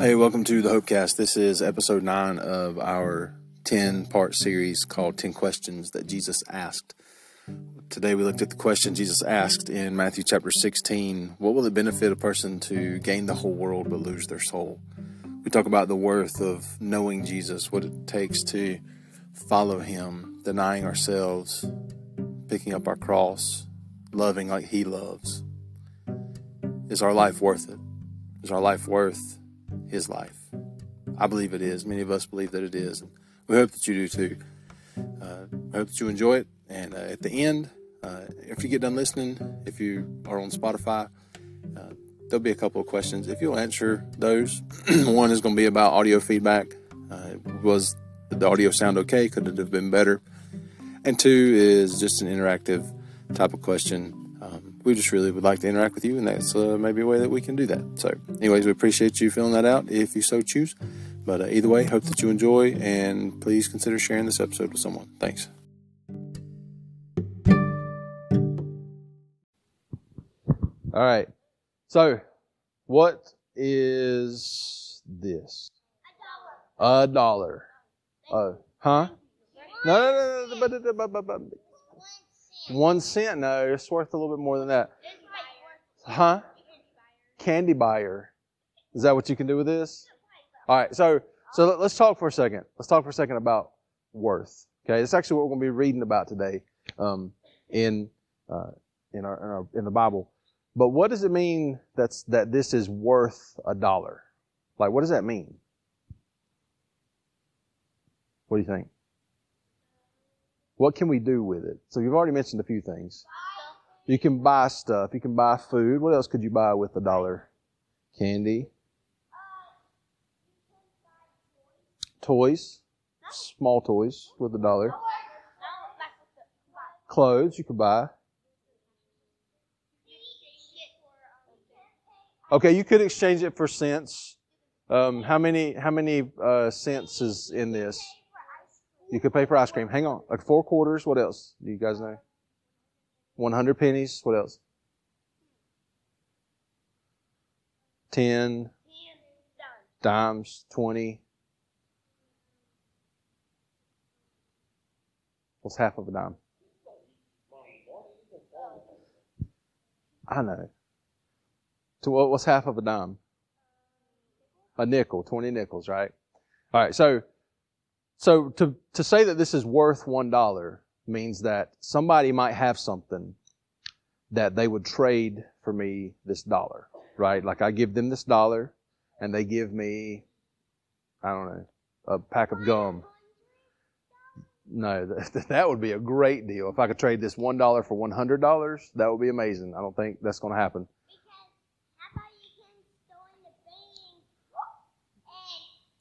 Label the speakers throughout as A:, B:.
A: Hey, welcome to the Hopecast. This is episode nine of our 10 part series called 10 Questions That Jesus Asked. Today we looked at the question Jesus asked in Matthew chapter 16 What will it benefit a person to gain the whole world but lose their soul? We talk about the worth of knowing Jesus, what it takes to follow him, denying ourselves, picking up our cross, loving like he loves. Is our life worth it? Is our life worth his life? I believe it is. Many of us believe that it is. And we hope that you do too. Uh, I hope that you enjoy it. And uh, at the end, uh, if you get done listening, if you are on Spotify, uh, there'll be a couple of questions. If you'll answer those, one is going to be about audio feedback. Uh, was the audio sound okay? Could it have been better? And two is just an interactive type of question. We just really would like to interact with you, and that's uh, maybe a way that we can do that. So, anyways, we appreciate you filling that out if you so choose. But uh, either way, hope that you enjoy, and please consider sharing this episode with someone. Thanks. All right. So, what is this? A dollar. A dollar. Uh, huh? No, no, no, no, but, but, but, but, but. One cent? No, it's worth a little bit more than that. Huh? Candy buyer. Is that what you can do with this? All right. So, so let's talk for a second. Let's talk for a second about worth. Okay, that's actually what we're going to be reading about today, um, in uh, in our, in our in the Bible. But what does it mean that's that this is worth a dollar? Like, what does that mean? What do you think? What can we do with it? So you've already mentioned a few things. You can buy stuff. You can buy food. What else could you buy with a dollar? Candy. Toys. Small toys with a dollar. Clothes you could buy. Okay, you could exchange it for cents. Um, how many how many uh, cents is in this? You could pay for ice cream. Hang on, like four quarters. What else? Do you guys know? One hundred pennies. What else? Ten dimes. Twenty. What's half of a dime? I know. To what what's half of a dime? A nickel, 20 nickels, right? All right, so so to to say that this is worth $1 means that somebody might have something that they would trade for me this dollar, right? Like I give them this dollar and they give me I don't know, a pack of gum. No, that, that would be a great deal. If I could trade this $1 for $100, that would be amazing. I don't think that's going to happen.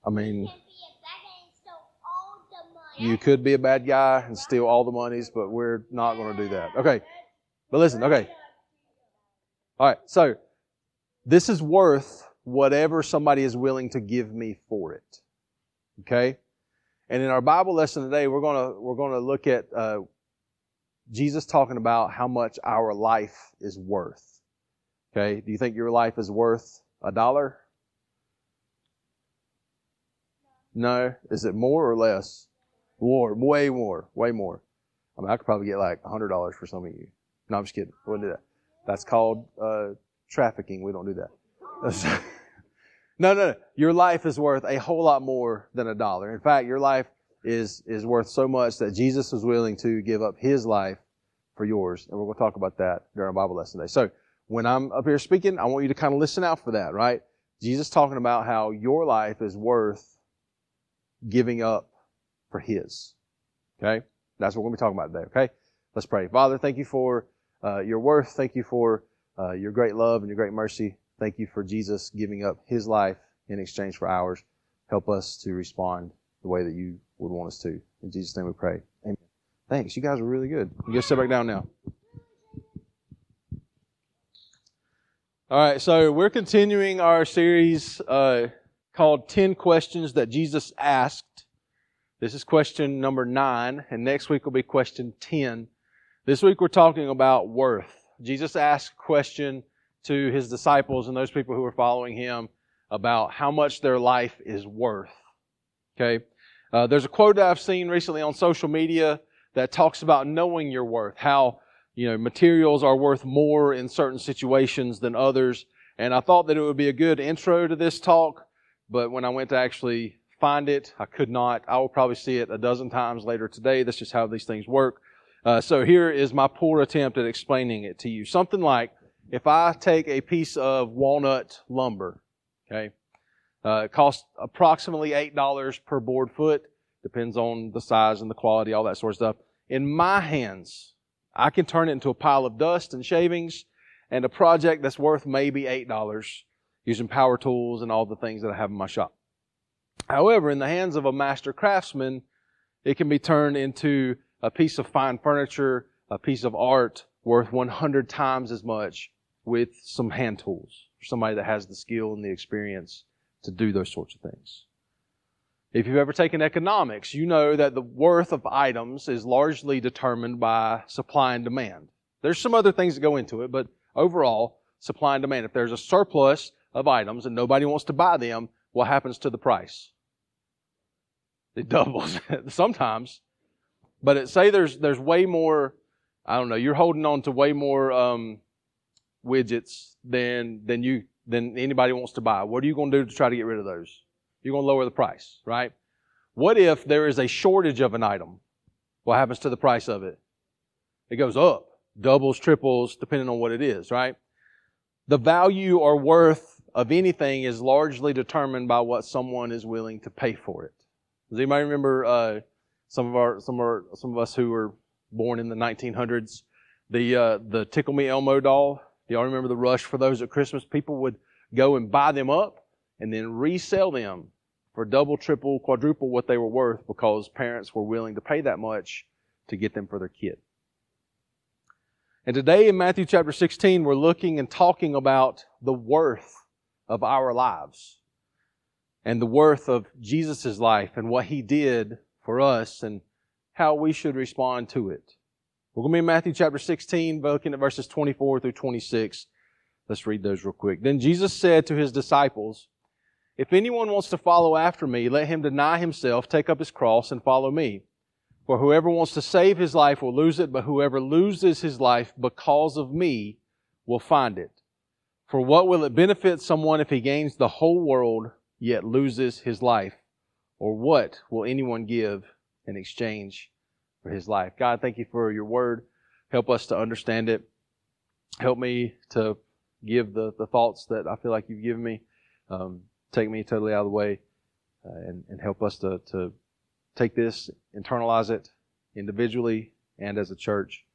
A: I mean, you could be a bad guy and steal all the monies, but we're not going to do that. Okay. But listen, okay. All right. So this is worth whatever somebody is willing to give me for it. Okay. And in our Bible lesson today, we're going to, we're going to look at, uh, Jesus talking about how much our life is worth. Okay. Do you think your life is worth a dollar? No. Is it more or less? More. Way more. Way more. I mean, I could probably get like $100 for some of you. No, I'm just kidding. We wouldn't do that. That's called uh, trafficking. We don't do that. no, no, no. Your life is worth a whole lot more than a dollar. In fact, your life is, is worth so much that Jesus was willing to give up his life for yours. And we're going to talk about that during Bible lesson today. So when I'm up here speaking, I want you to kind of listen out for that, right? Jesus talking about how your life is worth giving up for His. Okay? That's what we're going to be talking about today, okay? Let's pray. Father, thank you for uh, your worth. Thank you for uh, your great love and your great mercy. Thank you for Jesus giving up His life in exchange for ours. Help us to respond the way that you would want us to. In Jesus' name we pray. Amen. Thanks. You guys are really good. You guys sit back down now. All right, so we're continuing our series uh, called 10 Questions That Jesus Asked. This is question number nine, and next week will be question 10. This week we're talking about worth. Jesus asked a question to his disciples and those people who were following him about how much their life is worth. Okay? Uh, there's a quote that I've seen recently on social media that talks about knowing your worth, how you know materials are worth more in certain situations than others. And I thought that it would be a good intro to this talk, but when I went to actually find it, I could not. I will probably see it a dozen times later today. That's just how these things work. Uh, so here is my poor attempt at explaining it to you. Something like if I take a piece of walnut lumber, okay, uh, it costs approximately $8 per board foot. Depends on the size and the quality, all that sort of stuff. In my hands, I can turn it into a pile of dust and shavings and a project that's worth maybe $8 using power tools and all the things that I have in my shop. However, in the hands of a master craftsman, it can be turned into a piece of fine furniture, a piece of art worth 100 times as much with some hand tools somebody that has the skill and the experience to do those sorts of things. If you've ever taken economics, you know that the worth of items is largely determined by supply and demand. There's some other things that go into it, but overall, supply and demand. If there's a surplus of items and nobody wants to buy them, what happens to the price? It doubles sometimes. But it, say there's there's way more. I don't know. You're holding on to way more um, widgets than than you than anybody wants to buy. What are you going to do to try to get rid of those? You're going to lower the price, right? What if there is a shortage of an item? What happens to the price of it? It goes up, doubles, triples, depending on what it is, right? The value or worth of anything is largely determined by what someone is willing to pay for it. Does anybody remember uh, some of our some of some of us who were born in the 1900s? The uh, the Tickle Me Elmo doll. Do y'all remember the rush for those at Christmas? People would go and buy them up and then resell them for double, triple, quadruple what they were worth because parents were willing to pay that much to get them for their kid. And today in Matthew chapter 16, we're looking and talking about the worth of our lives and the worth of Jesus' life and what he did for us and how we should respond to it. We're going to be in Matthew chapter 16, looking at verses 24 through 26. Let's read those real quick. Then Jesus said to his disciples, If anyone wants to follow after me, let him deny himself, take up his cross, and follow me. For whoever wants to save his life will lose it, but whoever loses his life because of me will find it. For what will it benefit someone if he gains the whole world yet loses his life? Or what will anyone give in exchange for his life. God, thank you for your word. Help us to understand it. Help me to give the, the thoughts that I feel like you've given me. Um, take me totally out of the way uh, and, and help us to, to take this, internalize it individually and as a church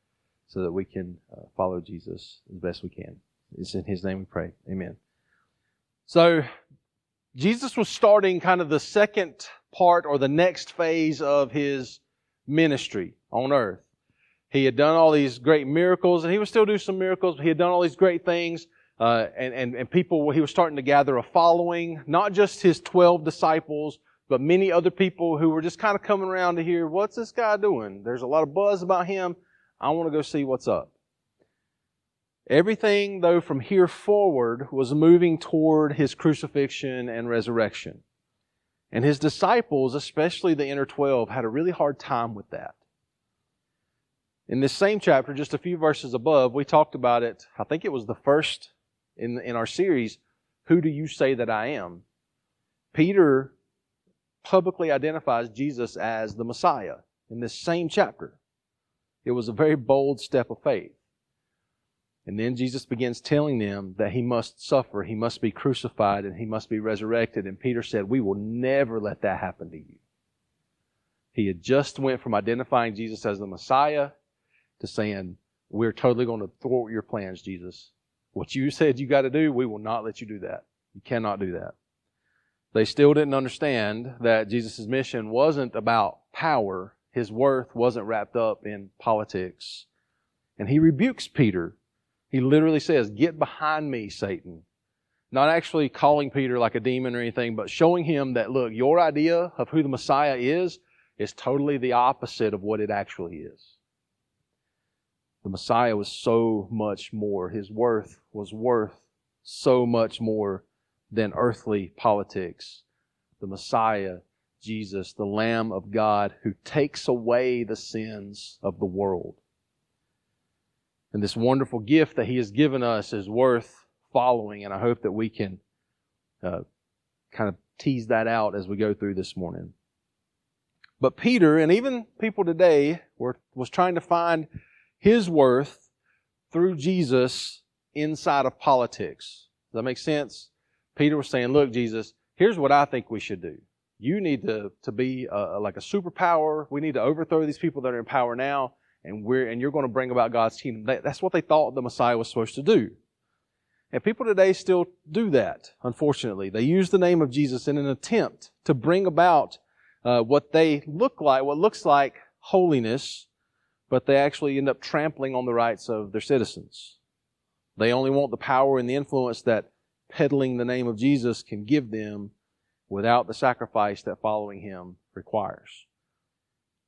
A: so that we can uh, follow Jesus as best we can. It's in his name we pray. Amen. So, Jesus was starting kind of the second part or the next phase of his ministry on earth. He had done all these great miracles, and he would still do some miracles, but he had done all these great things. Uh, and, and, and people, he was starting to gather a following, not just his 12 disciples, but many other people who were just kind of coming around to hear, what's this guy doing? There's a lot of buzz about him. I want to go see what's up. Everything, though, from here forward was moving toward his crucifixion and resurrection. And his disciples, especially the inner 12, had a really hard time with that. In this same chapter, just a few verses above, we talked about it. I think it was the first in, in our series, Who Do You Say That I Am? Peter publicly identifies Jesus as the Messiah in this same chapter. It was a very bold step of faith. And then Jesus begins telling them that he must suffer, he must be crucified, and he must be resurrected. And Peter said, We will never let that happen to you. He had just went from identifying Jesus as the Messiah to saying, We're totally going to thwart your plans, Jesus. What you said you got to do, we will not let you do that. You cannot do that. They still didn't understand that Jesus' mission wasn't about power. His worth wasn't wrapped up in politics. And he rebukes Peter he literally says, Get behind me, Satan. Not actually calling Peter like a demon or anything, but showing him that, look, your idea of who the Messiah is is totally the opposite of what it actually is. The Messiah was so much more. His worth was worth so much more than earthly politics. The Messiah, Jesus, the Lamb of God, who takes away the sins of the world. And this wonderful gift that He has given us is worth following, and I hope that we can uh, kind of tease that out as we go through this morning. But Peter, and even people today, were, was trying to find his worth through Jesus inside of politics. Does that make sense? Peter was saying, look, Jesus, here's what I think we should do. You need to, to be a, like a superpower. We need to overthrow these people that are in power now, and we're and you're going to bring about God's kingdom. That, that's what they thought the Messiah was supposed to do. And people today still do that, unfortunately. They use the name of Jesus in an attempt to bring about uh, what they look like, what looks like holiness, but they actually end up trampling on the rights of their citizens. They only want the power and the influence that peddling the name of Jesus can give them without the sacrifice that following him requires.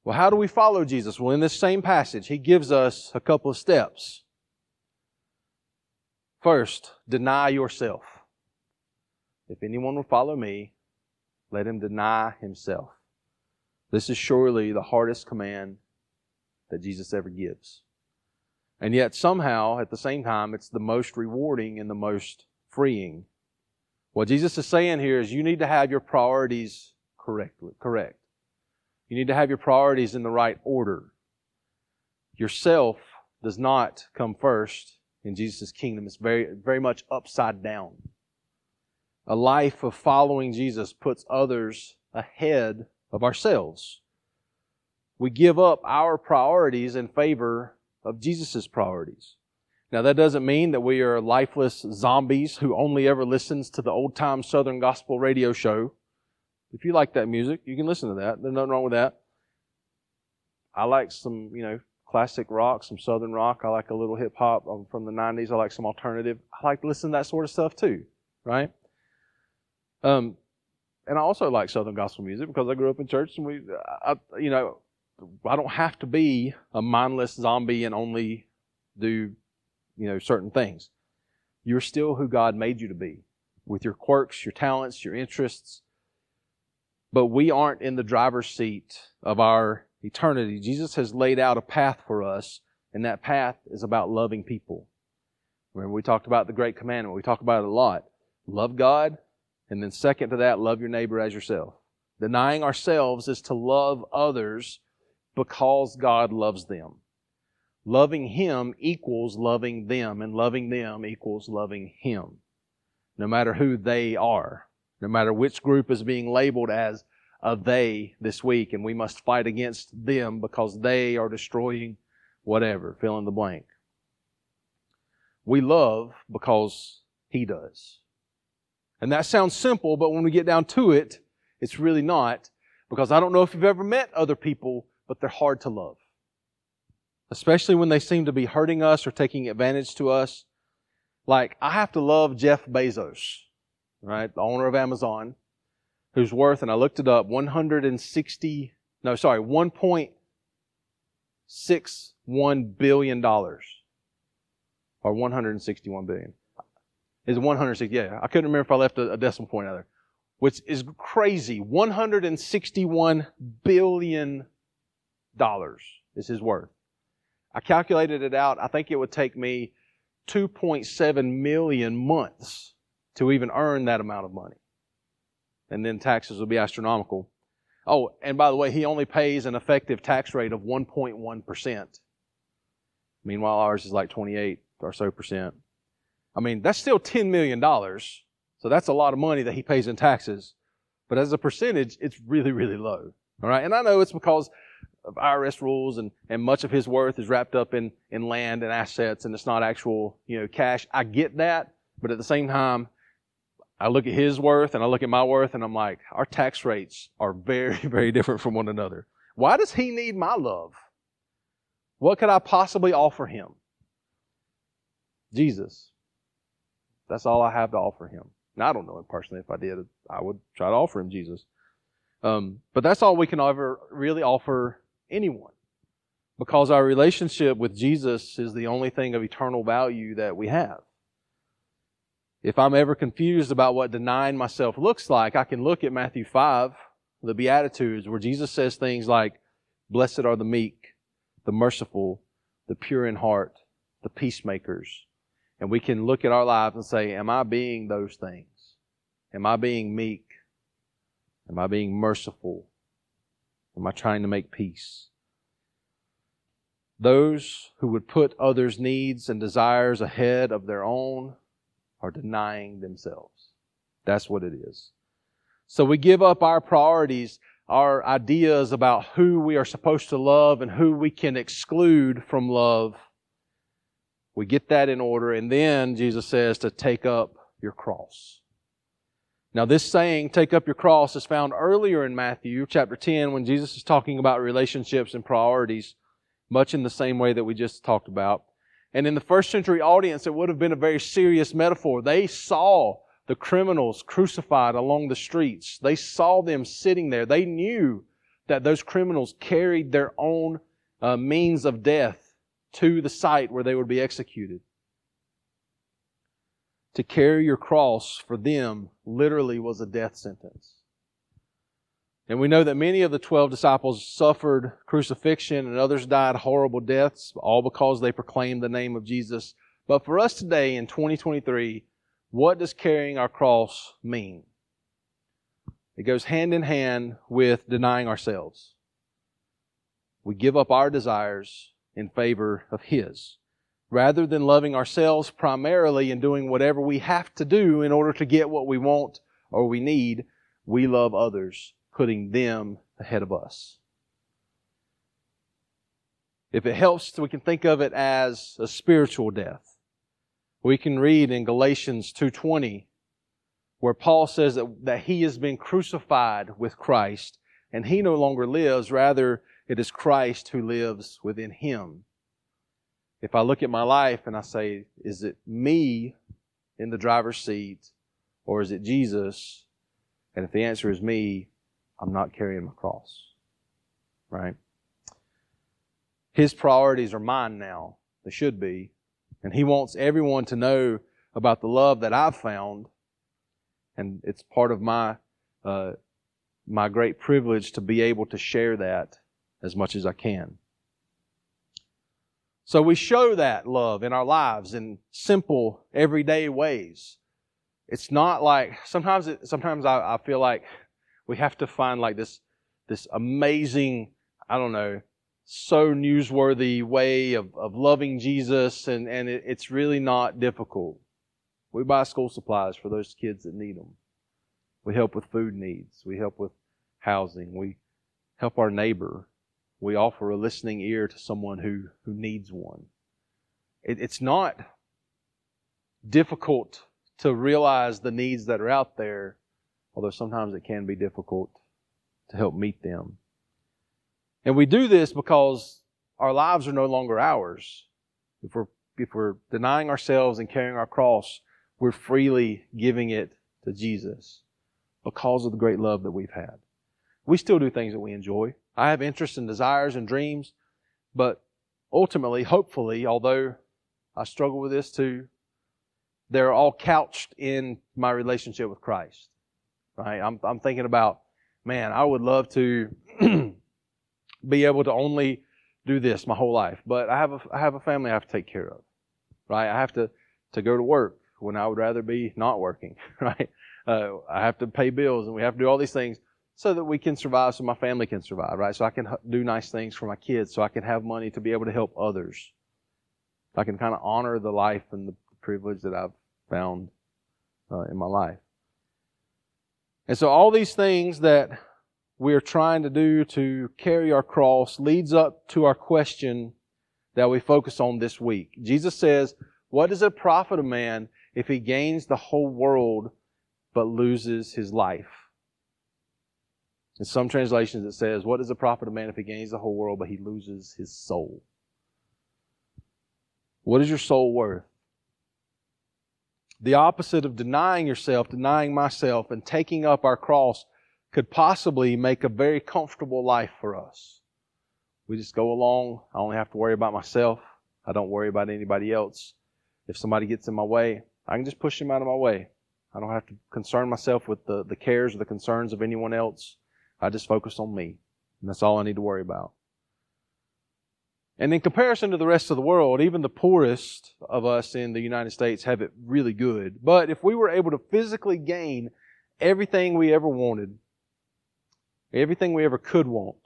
A: Well, how do we follow Jesus? Well, in this same passage, he gives us a couple of steps. First, deny yourself. If anyone will follow me, let him deny himself. This is surely the hardest command that Jesus ever gives. And yet, somehow, at the same time, it's the most rewarding and the most freeing. What Jesus is saying here is you need to have your priorities correctly, correct. You need to have your priorities in the right order. Yourself does not come first in Jesus' kingdom. It's very, very much upside down. A life of following Jesus puts others ahead of ourselves. We give up our priorities in favor of Jesus' priorities. Now, that doesn't mean that we are lifeless zombies who only ever listens to the old time Southern gospel radio show. If you like that music, you can listen to that. There's nothing wrong with that. I like some, you know, classic rock, some Southern rock. I like a little hip hop from the 90s. I like some alternative. I like to listen to that sort of stuff too, right? Um, and I also like Southern gospel music because I grew up in church and we, I, you know, I don't have to be a mindless zombie and only do, you know, certain things. You're still who God made you to be with your quirks, your talents, your interests. But we aren't in the driver's seat of our eternity. Jesus has laid out a path for us, and that path is about loving people. Remember, we talked about the great commandment. We talk about it a lot. Love God, and then second to that, love your neighbor as yourself. Denying ourselves is to love others because God loves them. Loving Him equals loving them, and loving them equals loving Him. No matter who they are, no matter which group is being labeled as a they this week, and we must fight against them because they are destroying whatever, fill in the blank. We love because He does. And that sounds simple, but when we get down to it, it's really not. Because I don't know if you've ever met other people, but they're hard to love. Especially when they seem to be hurting us or taking advantage to us. Like, I have to love Jeff Bezos, right? The owner of Amazon, who's worth, and I looked it up, 160, no, sorry, 1.61 billion dollars. Or 161 billion is 160. Yeah, I couldn't remember if I left a, a decimal point out there, which is crazy. 161 billion dollars is his worth. I calculated it out. I think it would take me 2.7 million months to even earn that amount of money. And then taxes will be astronomical. Oh, and by the way, he only pays an effective tax rate of 1.1%. Meanwhile, ours is like 28 or so percent. I mean, that's still $10 million. So that's a lot of money that he pays in taxes. But as a percentage, it's really, really low. All right. And I know it's because of IRS rules and, and much of his worth is wrapped up in, in land and assets and it's not actual, you know, cash. I get that. But at the same time, I look at his worth and I look at my worth and I'm like, our tax rates are very, very different from one another. Why does he need my love? What could I possibly offer him? Jesus. That's all I have to offer him. Now, I don't know him personally. If I did, I would try to offer him Jesus. Um, but that's all we can ever really offer anyone. Because our relationship with Jesus is the only thing of eternal value that we have. If I'm ever confused about what denying myself looks like, I can look at Matthew 5, the Beatitudes, where Jesus says things like, Blessed are the meek, the merciful, the pure in heart, the peacemakers. And we can look at our lives and say, Am I being those things? Am I being meek? Am I being merciful? Am I trying to make peace? Those who would put others' needs and desires ahead of their own are denying themselves. That's what it is. So we give up our priorities, our ideas about who we are supposed to love and who we can exclude from love. We get that in order, and then Jesus says to take up your cross. Now, this saying, take up your cross, is found earlier in Matthew chapter 10 when Jesus is talking about relationships and priorities, much in the same way that we just talked about. And in the first century audience, it would have been a very serious metaphor. They saw the criminals crucified along the streets. They saw them sitting there. They knew that those criminals carried their own uh, means of death to the site where they would be executed to carry your cross for them literally was a death sentence. And we know that many of the 12 disciples suffered crucifixion and others died horrible deaths, all because they proclaimed the name of Jesus. But for us today in 2023, what does carrying our cross mean? It goes hand in hand with denying ourselves. We give up our desires in favor of His rather than loving ourselves primarily and doing whatever we have to do in order to get what we want or we need, we love others, putting them ahead of us. If it helps, we can think of it as a spiritual death. We can read in Galatians 2.20 where Paul says that, that he has been crucified with Christ and he no longer lives, rather it is Christ who lives within him if I look at my life and I say, is it me in the driver's seat or is it Jesus? And if the answer is me, I'm not carrying my cross. Right? His priorities are mine now. They should be. And He wants everyone to know about the love that I've found. And it's part of my, uh, my great privilege to be able to share that as much as I can. So we show that love in our lives in simple, everyday ways. It's not like sometimes. It, sometimes I, I feel like we have to find like this this amazing, I don't know, so newsworthy way of, of loving Jesus, and and it, it's really not difficult. We buy school supplies for those kids that need them. We help with food needs. We help with housing. We help our neighbor we offer a listening ear to someone who, who needs one. It, it's not difficult to realize the needs that are out there, although sometimes it can be difficult to help meet them. And we do this because our lives are no longer ours. If we're, if we're denying ourselves and carrying our cross, we're freely giving it to Jesus because of the great love that we've had. We still do things that we enjoy. I have interests and desires and dreams, but ultimately, hopefully, although I struggle with this too, they're all couched in my relationship with Christ. Right? I'm, I'm thinking about, man, I would love to be able to only do this my whole life, but I have a, I have a family I have to take care of. Right? I have to, to go to work when I would rather be not working. Right? Uh, I have to pay bills and we have to do all these things so that we can survive, so my family can survive, right? So I can do nice things for my kids, so I can have money to be able to help others. I can kind of honor the life and the privilege that I've found uh, in my life. And so all these things that we are trying to do to carry our cross leads up to our question that we focus on this week. Jesus says, what does it profit a man if he gains the whole world but loses his life? In some translations, it says, What does it profit a man if he gains the whole world but he loses his soul? What is your soul worth? The opposite of denying yourself, denying myself, and taking up our cross could possibly make a very comfortable life for us. We just go along. I only have to worry about myself. I don't worry about anybody else. If somebody gets in my way, I can just push him out of my way. I don't have to concern myself with the, the cares or the concerns of anyone else. I just focus on me. And that's all I need to worry about. And in comparison to the rest of the world, even the poorest of us in the United States have it really good. But if we were able to physically gain everything we ever wanted, everything we ever could want,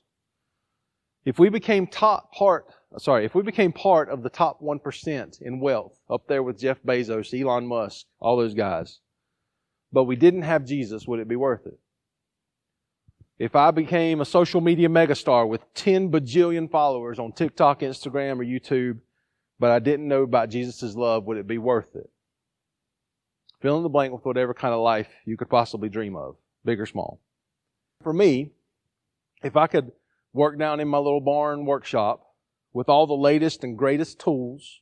A: if we became top part, sorry, if we became part of the top 1% in wealth, up there with Jeff Bezos, Elon Musk, all those guys, but we didn't have Jesus, would it be worth it? If I became a social media megastar with 10 bajillion followers on TikTok, Instagram, or YouTube, but I didn't know about Jesus' love, would it be worth it? Fill in the blank with whatever kind of life you could possibly dream of, big or small. For me, if I could work down in my little barn workshop with all the latest and greatest tools,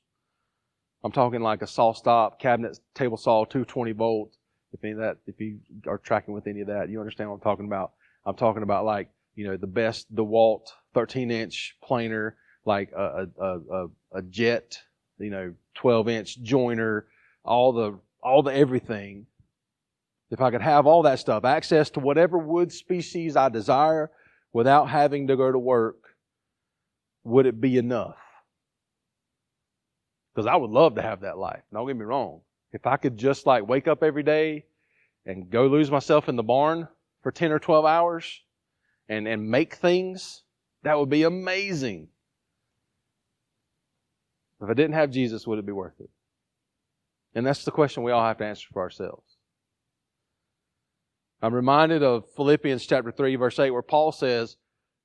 A: I'm talking like a SawStop, cabinet, table saw, 220 volt. If any of that, if you are tracking with any of that, you understand what I'm talking about. I'm talking about like, you know, the best DeWalt 13 inch planer, like a, a, a, a Jet, you know, 12 inch joiner, all the, all the everything. If I could have all that stuff, access to whatever wood species I desire without having to go to work, would it be enough? Because I would love to have that life. Don't get me wrong. If I could just like wake up every day and go lose myself in the barn for 10 or 12 hours and, and make things, that would be amazing. If I didn't have Jesus, would it be worth it? And that's the question we all have to answer for ourselves. I'm reminded of Philippians chapter 3 verse 8 where Paul says,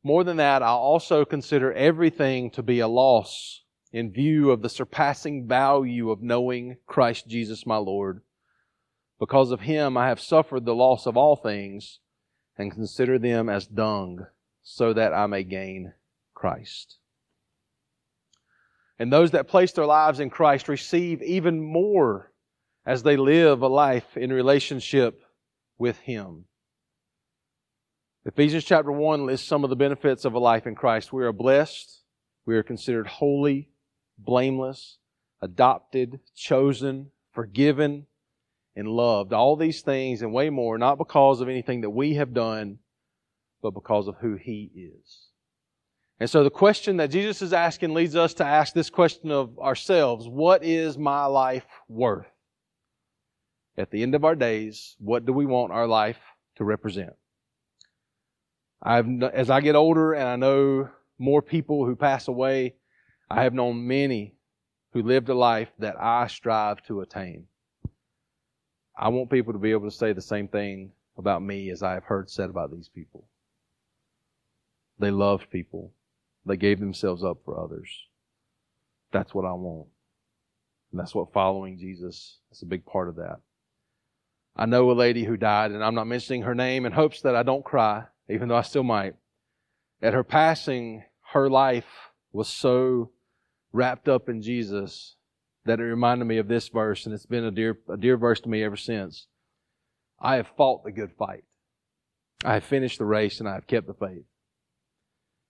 A: more than that, I also consider everything to be a loss in view of the surpassing value of knowing Christ Jesus my Lord. Because of him I have suffered the loss of all things and consider them as dung so that I may gain Christ. And those that place their lives in Christ receive even more as they live a life in relationship with Him. Ephesians chapter 1 lists some of the benefits of a life in Christ. We are blessed. We are considered holy, blameless, adopted, chosen, forgiven, and loved. All these things and way more, not because of anything that we have done, but because of who He is. And so the question that Jesus is asking leads us to ask this question of ourselves What is my life worth? At the end of our days, what do we want our life to represent? I've, as I get older and I know more people who pass away, I have known many who lived a life that I strive to attain. I want people to be able to say the same thing about me as I have heard said about these people. They loved people. They gave themselves up for others. That's what I want. And that's what following Jesus is a big part of that. I know a lady who died, and I'm not mentioning her name in hopes that I don't cry, even though I still might. At her passing, her life was so wrapped up in Jesus that it reminded me of this verse, and it's been a dear, a dear verse to me ever since. I have fought the good fight. I have finished the race and I have kept the faith.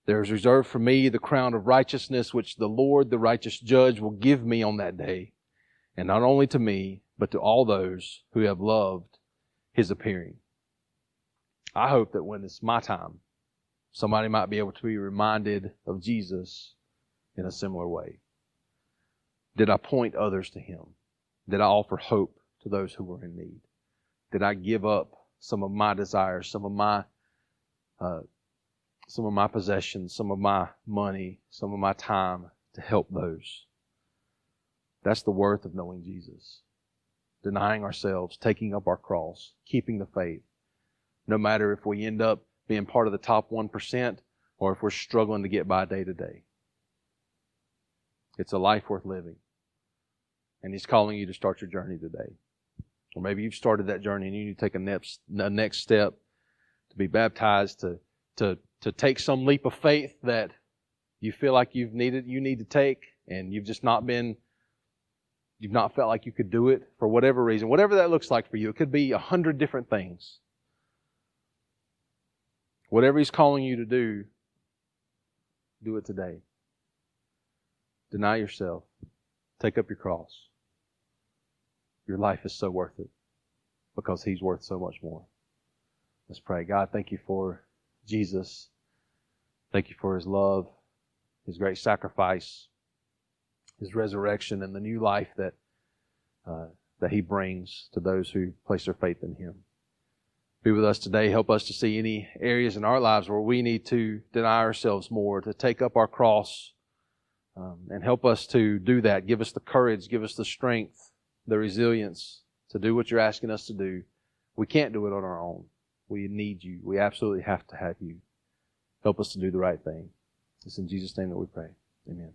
A: There is reserved for me the crown of righteousness, which the Lord, the righteous judge, will give me on that day. And not only to me, but to all those who have loved his appearing. I hope that when it's my time, somebody might be able to be reminded of Jesus in a similar way. Did I point others to Him? Did I offer hope to those who were in need? Did I give up some of my desires, some of my, uh, some of my possessions, some of my money, some of my time to help those? That's the worth of knowing Jesus. Denying ourselves, taking up our cross, keeping the faith. No matter if we end up being part of the top 1% or if we're struggling to get by day to day. It's a life worth living. And He's calling you to start your journey today. Or maybe you've started that journey and you need to take a next, a next step to be baptized, to, to, to take some leap of faith that you feel like you've needed, you need to take, and you've just not been, you've not felt like you could do it for whatever reason. Whatever that looks like for you, it could be a hundred different things. Whatever He's calling you to do, do it today. Deny yourself. Take up your cross. Your life is so worth it because He's worth so much more. Let's pray. God, thank you for Jesus. Thank you for His love, His great sacrifice, His resurrection, and the new life that uh, that He brings to those who place their faith in Him. Be with us today. Help us to see any areas in our lives where we need to deny ourselves more, to take up our cross, um, and help us to do that. Give us the courage, give us the strength, the resilience to do what you're asking us to do. We can't do it on our own. We need you. We absolutely have to have you. Help us to do the right thing. It's in Jesus' name that we pray. Amen.